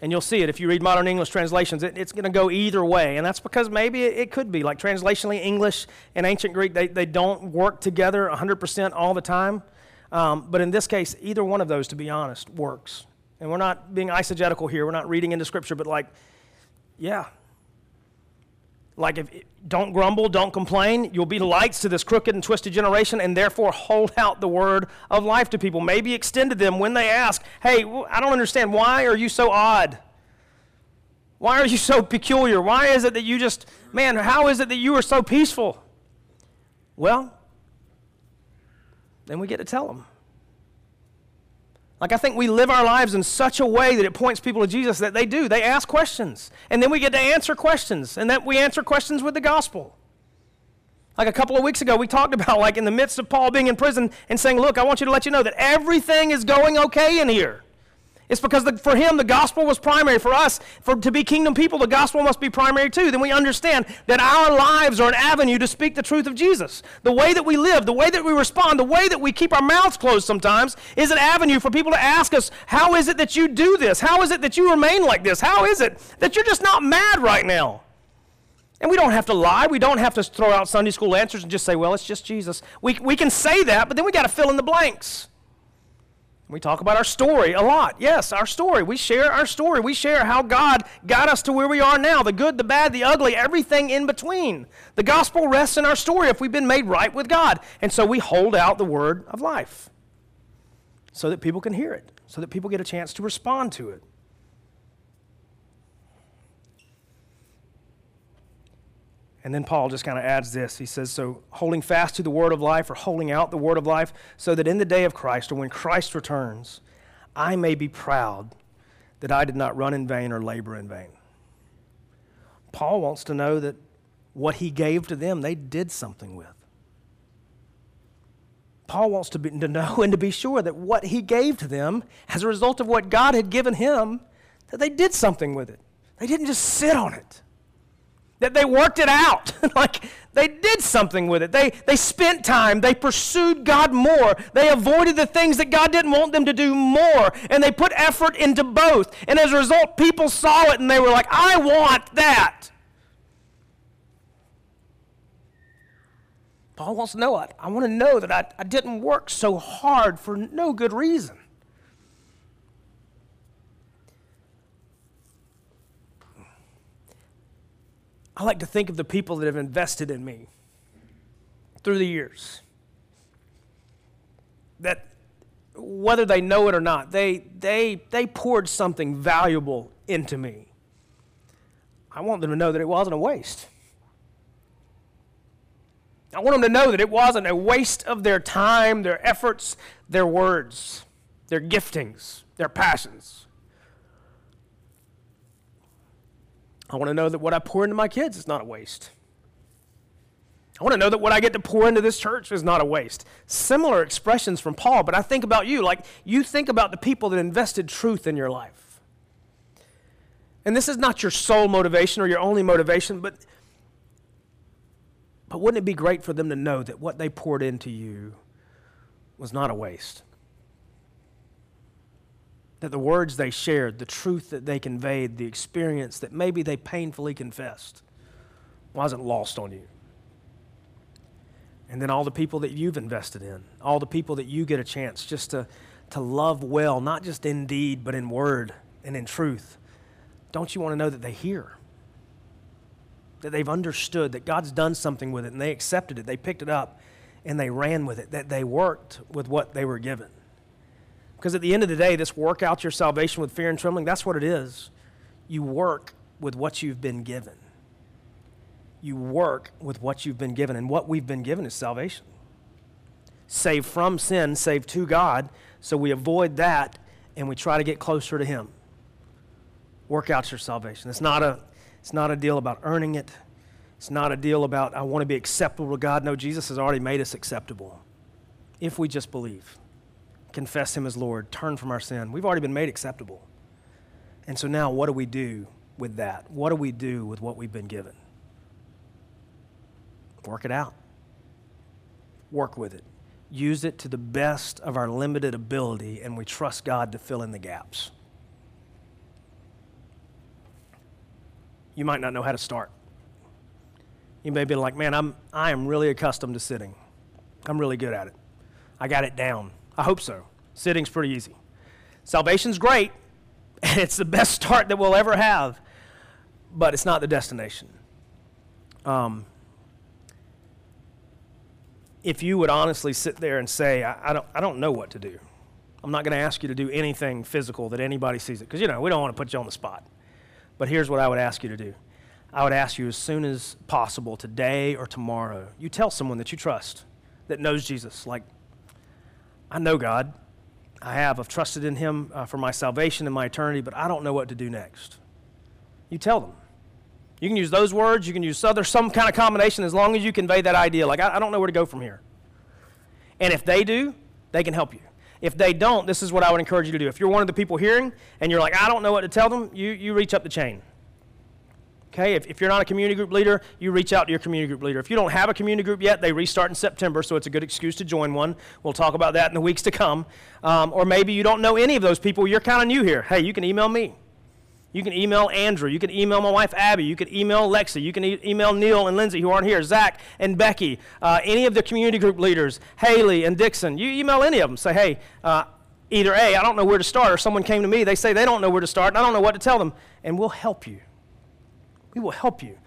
S1: And you'll see it if you read modern English translations, it, it's going to go either way. And that's because maybe it, it, could be. Like translationally, English and ancient Greek, they, they don't work together 100% all the time. Um, but in this case, either one of those, to be honest, works. And we're not being eisegetical here. We're not reading into Scripture, but like, yeah. Like, if don't grumble, don't complain. You'll be lights to this crooked and twisted generation, and therefore hold out the word of life to people. Maybe extend to them when they ask, "Hey, I don't understand. Why are you so odd? Why are you so peculiar? Why is it that you just, man? How is it that you are so peaceful?" Well, then we get to tell them. Like, I think we live our lives in such a way that it points people to Jesus that they do. They ask questions. And then we get to answer questions. And that we answer questions with the gospel. Like a couple of weeks ago, we talked about, like, in the midst of Paul being in prison and saying, Look, I want you to let you know that everything is going okay in here. It's because the, for him, the gospel was primary. For us, for, to be kingdom people, the gospel must be primary too. Then we understand that our lives are an avenue to speak the truth of Jesus. The way that we live, the way that we respond, the way that we keep our mouths closed sometimes is an avenue for people to ask us, How is it that you do this? How is it that you remain like this? How is it that you're just not mad right now? And we don't have to lie. We don't have to throw out Sunday school answers and just say, Well, it's just Jesus. We, we can say that, but then we got to fill in the blanks. We talk about our story a lot. Yes, our story. We share our story. We share how God got us to where we are now the good, the bad, the ugly, everything in between. The gospel rests in our story if we've been made right with God. And so we hold out the word of life so that people can hear it, so that people get a chance to respond to it. And then Paul just kind of adds this. He says, So holding fast to the word of life or holding out the word of life, so that in the day of Christ or when Christ returns, I may be proud that I did not run in vain or labor in vain. Paul wants to know that what he gave to them, they did something with. Paul wants to, be, to know and to be sure that what he gave to them, as a result of what God had given him, that they did something with it. They didn't just sit on it that they worked it out. like they did something with it. They, they spent time. They pursued God more. They avoided the things that God didn't want them to do more. And they put effort into both. And as a result, people saw it and they were like, I want that. Paul wants to know it. I want to know that I, I didn't work so hard for no good reason. I like to think of the people that have invested in me through the years. That whether they know it or not, they, they, they poured something valuable into me. I want them to know that it wasn't a waste. I want them to know that it wasn't a waste of their time, their efforts, their words, their giftings, their passions. I want to know that what I pour into my kids is not a waste. I want to know that what I get to pour into this church is not a waste. Similar expressions from Paul, but I think about you. Like, you think about the people that invested truth in your life. And this is not your sole motivation or your only motivation, but, but wouldn't it be great for them to know that what they poured into you was not a waste? That the words they shared, the truth that they conveyed, the experience that maybe they painfully confessed wasn't lost on you. And then all the people that you've invested in, all the people that you get a chance just to, to love well, not just in deed, but in word and in truth. Don't you want to know that they hear? That they've understood that God's done something with it and they accepted it, they picked it up, and they ran with it, that they worked with what they were given. Because at the end of the day, this work out your salvation with fear and trembling, that's what it is. You work with what you've been given. You work with what you've been given. And what we've been given is salvation. Save from sin, save to God. So we avoid that and we try to get closer to Him. Work out your salvation. It's not a, it's not a deal about earning it. It's not a deal about, I want to be acceptable to God. No, Jesus has already made us acceptable if we just believe confess Him as Lord, turn from our sin. We've already been made acceptable. And so now, what do we do with that? What do we do with what we've been given? Work it out. Work with it. Use it to the best of our limited ability, and we trust God to fill in the gaps. you might not know how to start. You may be like, man, I'm, I am really accustomed to sitting. I'm really good at it. I got it down. I hope so. Sitting's pretty easy. Salvation's great, and it's the best start that we'll ever have, but it's not the destination. Um, if you would honestly sit there and say, I, I don't, I don't know what to do, I'm not going to ask you to do anything physical that anybody sees it, because, you know, we don't want to put you on the spot. But here's what I would ask you to do I would ask you as soon as possible, today or tomorrow, you tell someone that you trust, that knows Jesus. Like, I know God. I have. I've trusted in Him uh, for my salvation and my eternity, but I don't know what to do next. You tell them. You can use those words, you can use other, some kind of combination as long as you convey that idea. Like, I, I don't know where to go from here. And if they do, they can help you. If they don't, this is what I would encourage you to do. If you're one of the people hearing and you're like, I don't know what to tell them, you, you reach up the chain. Okay, if, if you're not a community group leader, you reach out to your community group leader. If you don't have a community group yet, they restart in September, so it's a good excuse to join one. We'll talk about that in the weeks to come. Um, or maybe you don't know any of those people, you're kind of new here. Hey, you can email me. You can email Andrew. You can email my wife Abby. You can email Lexi. You can e- email Neil and Lindsay who aren't here. Zach and Becky. Uh, any of the community group leaders, Haley and Dixon. You email any of them. Say, hey, uh, either A, I don't know where to start, or someone came to me. They say they don't know where to start, and I don't know what to tell them. And we'll help you. We will help you.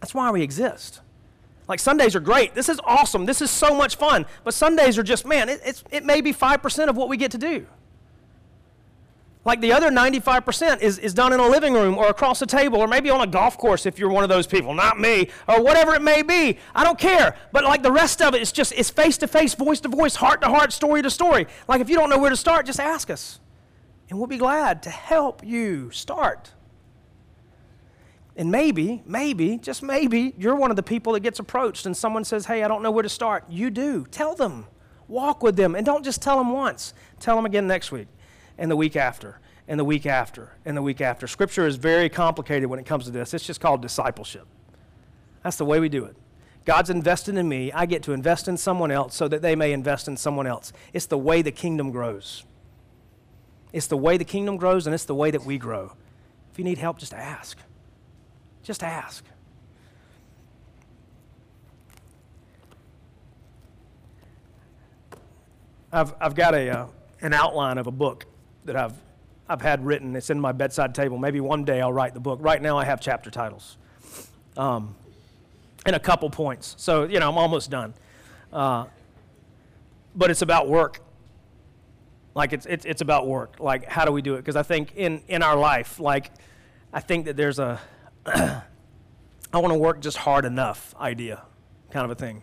S1: That's why we exist. Like Sundays are great. This is awesome. This is so much fun. But Sundays are just, man, it, it may be 5% of what we get to do. Like the other 95% is, is done in a living room or across a table or maybe on a golf course if you're one of those people, not me, or whatever it may be. I don't care. But like the rest of it, it's just, it's face to face, voice to voice, heart to heart, story to story. Like if you don't know where to start, just ask us. And we'll be glad to help you start. And maybe, maybe, just maybe, you're one of the people that gets approached and someone says, Hey, I don't know where to start. You do. Tell them. Walk with them. And don't just tell them once, tell them again next week and the week after and the week after and the week after. Scripture is very complicated when it comes to this. It's just called discipleship. That's the way we do it. God's invested in me. I get to invest in someone else so that they may invest in someone else. It's the way the kingdom grows. It's the way the kingdom grows, and it's the way that we grow. If you need help, just ask. Just ask. I've, I've got a, uh, an outline of a book that I've, I've had written. It's in my bedside table. Maybe one day I'll write the book. Right now I have chapter titles um, and a couple points. So, you know, I'm almost done. Uh, but it's about work. Like, it's, it's, it's about work. Like, how do we do it? Because I think in, in our life, like, I think that there's a, I want to work just hard enough idea kind of a thing.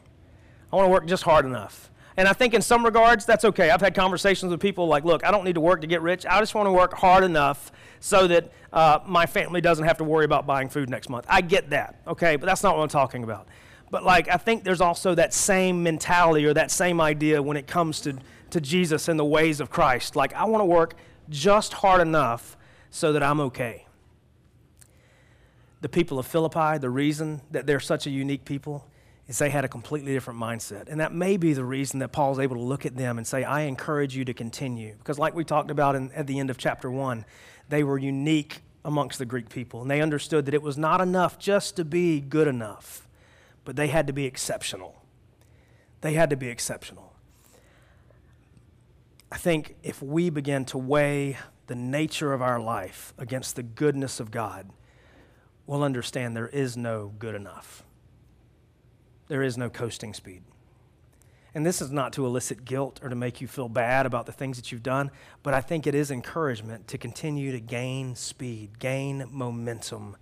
S1: I want to work just hard enough. And I think in some regards, that's okay. I've had conversations with people like, look, I don't need to work to get rich. I just want to work hard enough so that uh, my family doesn't have to worry about buying food next month. I get that, okay? But that's not what I'm talking about. But like, I think there's also that same mentality or that same idea when it comes to, to Jesus and the ways of Christ. Like, I want to work just hard enough so that I'm okay. The people of Philippi, the reason that they're such a unique people is they had a completely different mindset. And that may be the reason that Paul's able to look at them and say, I encourage you to continue. Because, like we talked about in, at the end of chapter one, they were unique amongst the Greek people. And they understood that it was not enough just to be good enough, but they had to be exceptional. They had to be exceptional. I think if we begin to weigh the nature of our life against the goodness of God, we'll understand there is no good enough there is no coasting speed. And this is not to elicit guilt or to make you feel bad about the things that you've done, but I think it is encouragement to continue to gain speed, gain momentum,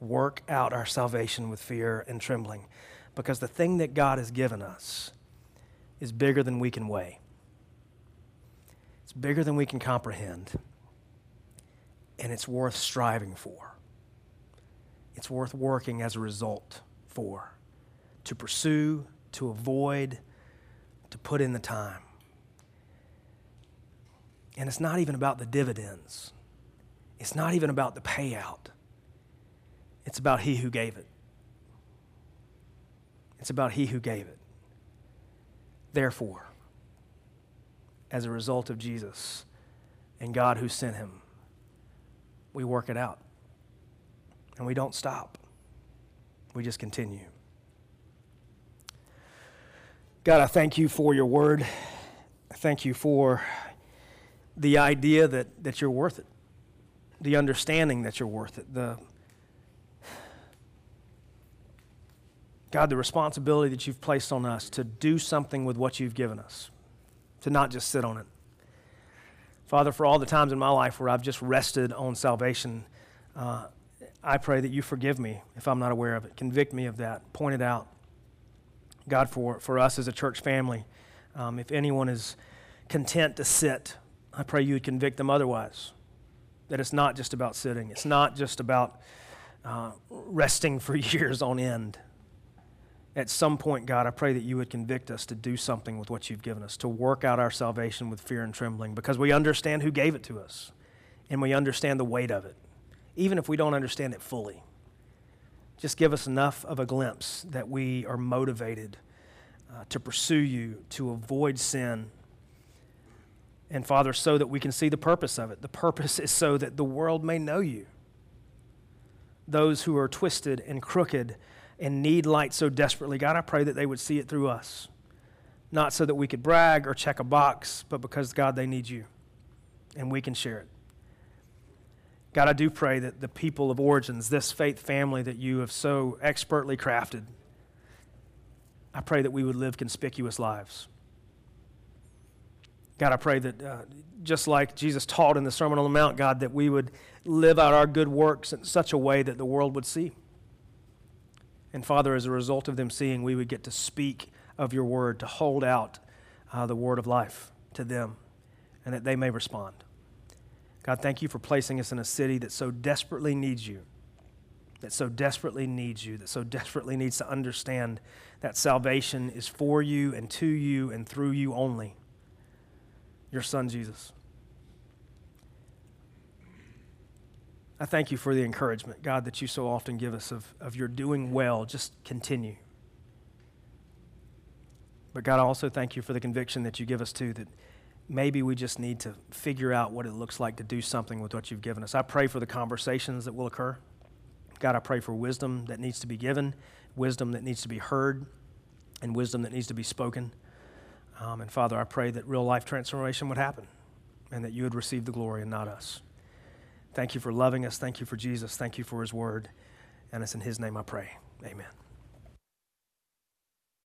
S1: work out our salvation with fear and trembling. Because the thing that God has given us is bigger than we can weigh, it's bigger than we can comprehend, and it's worth striving for. It's worth working as a result for to pursue, to avoid, to put in the time. And it's not even about the dividends, it's not even about the payout. It's about He who gave it. It's about He who gave it. Therefore, as a result of Jesus and God who sent Him, we work it out. And we don't stop, we just continue. God, I thank you for your word. I thank you for the idea that, that you're worth it, the understanding that you're worth it, the God, the responsibility that you've placed on us to do something with what you've given us, to not just sit on it. Father, for all the times in my life where I've just rested on salvation, uh, I pray that you forgive me if I'm not aware of it. Convict me of that. Point it out. God, for, for us as a church family, um, if anyone is content to sit, I pray you would convict them otherwise. That it's not just about sitting, it's not just about uh, resting for years on end. At some point, God, I pray that you would convict us to do something with what you've given us, to work out our salvation with fear and trembling, because we understand who gave it to us and we understand the weight of it, even if we don't understand it fully. Just give us enough of a glimpse that we are motivated uh, to pursue you, to avoid sin. And Father, so that we can see the purpose of it. The purpose is so that the world may know you. Those who are twisted and crooked and need light so desperately, God, I pray that they would see it through us. Not so that we could brag or check a box, but because, God, they need you and we can share it. God, I do pray that the people of Origins, this faith family that you have so expertly crafted, I pray that we would live conspicuous lives. God, I pray that uh, just like Jesus taught in the Sermon on the Mount, God, that we would live out our good works in such a way that the world would see. And Father, as a result of them seeing, we would get to speak of your word, to hold out uh, the word of life to them, and that they may respond. God, thank you for placing us in a city that so desperately needs you, that so desperately needs you, that so desperately needs to understand that salvation is for you and to you and through you only. Your son, Jesus. I thank you for the encouragement, God, that you so often give us of, of your doing well. Just continue. But God, I also thank you for the conviction that you give us too that maybe we just need to figure out what it looks like to do something with what you've given us. I pray for the conversations that will occur. God, I pray for wisdom that needs to be given, wisdom that needs to be heard, and wisdom that needs to be spoken. Um, and Father, I pray that real life transformation would happen and that you would receive the glory and not us. Thank you for loving us. Thank you for Jesus. Thank you for his word. And it's in his name I pray. Amen.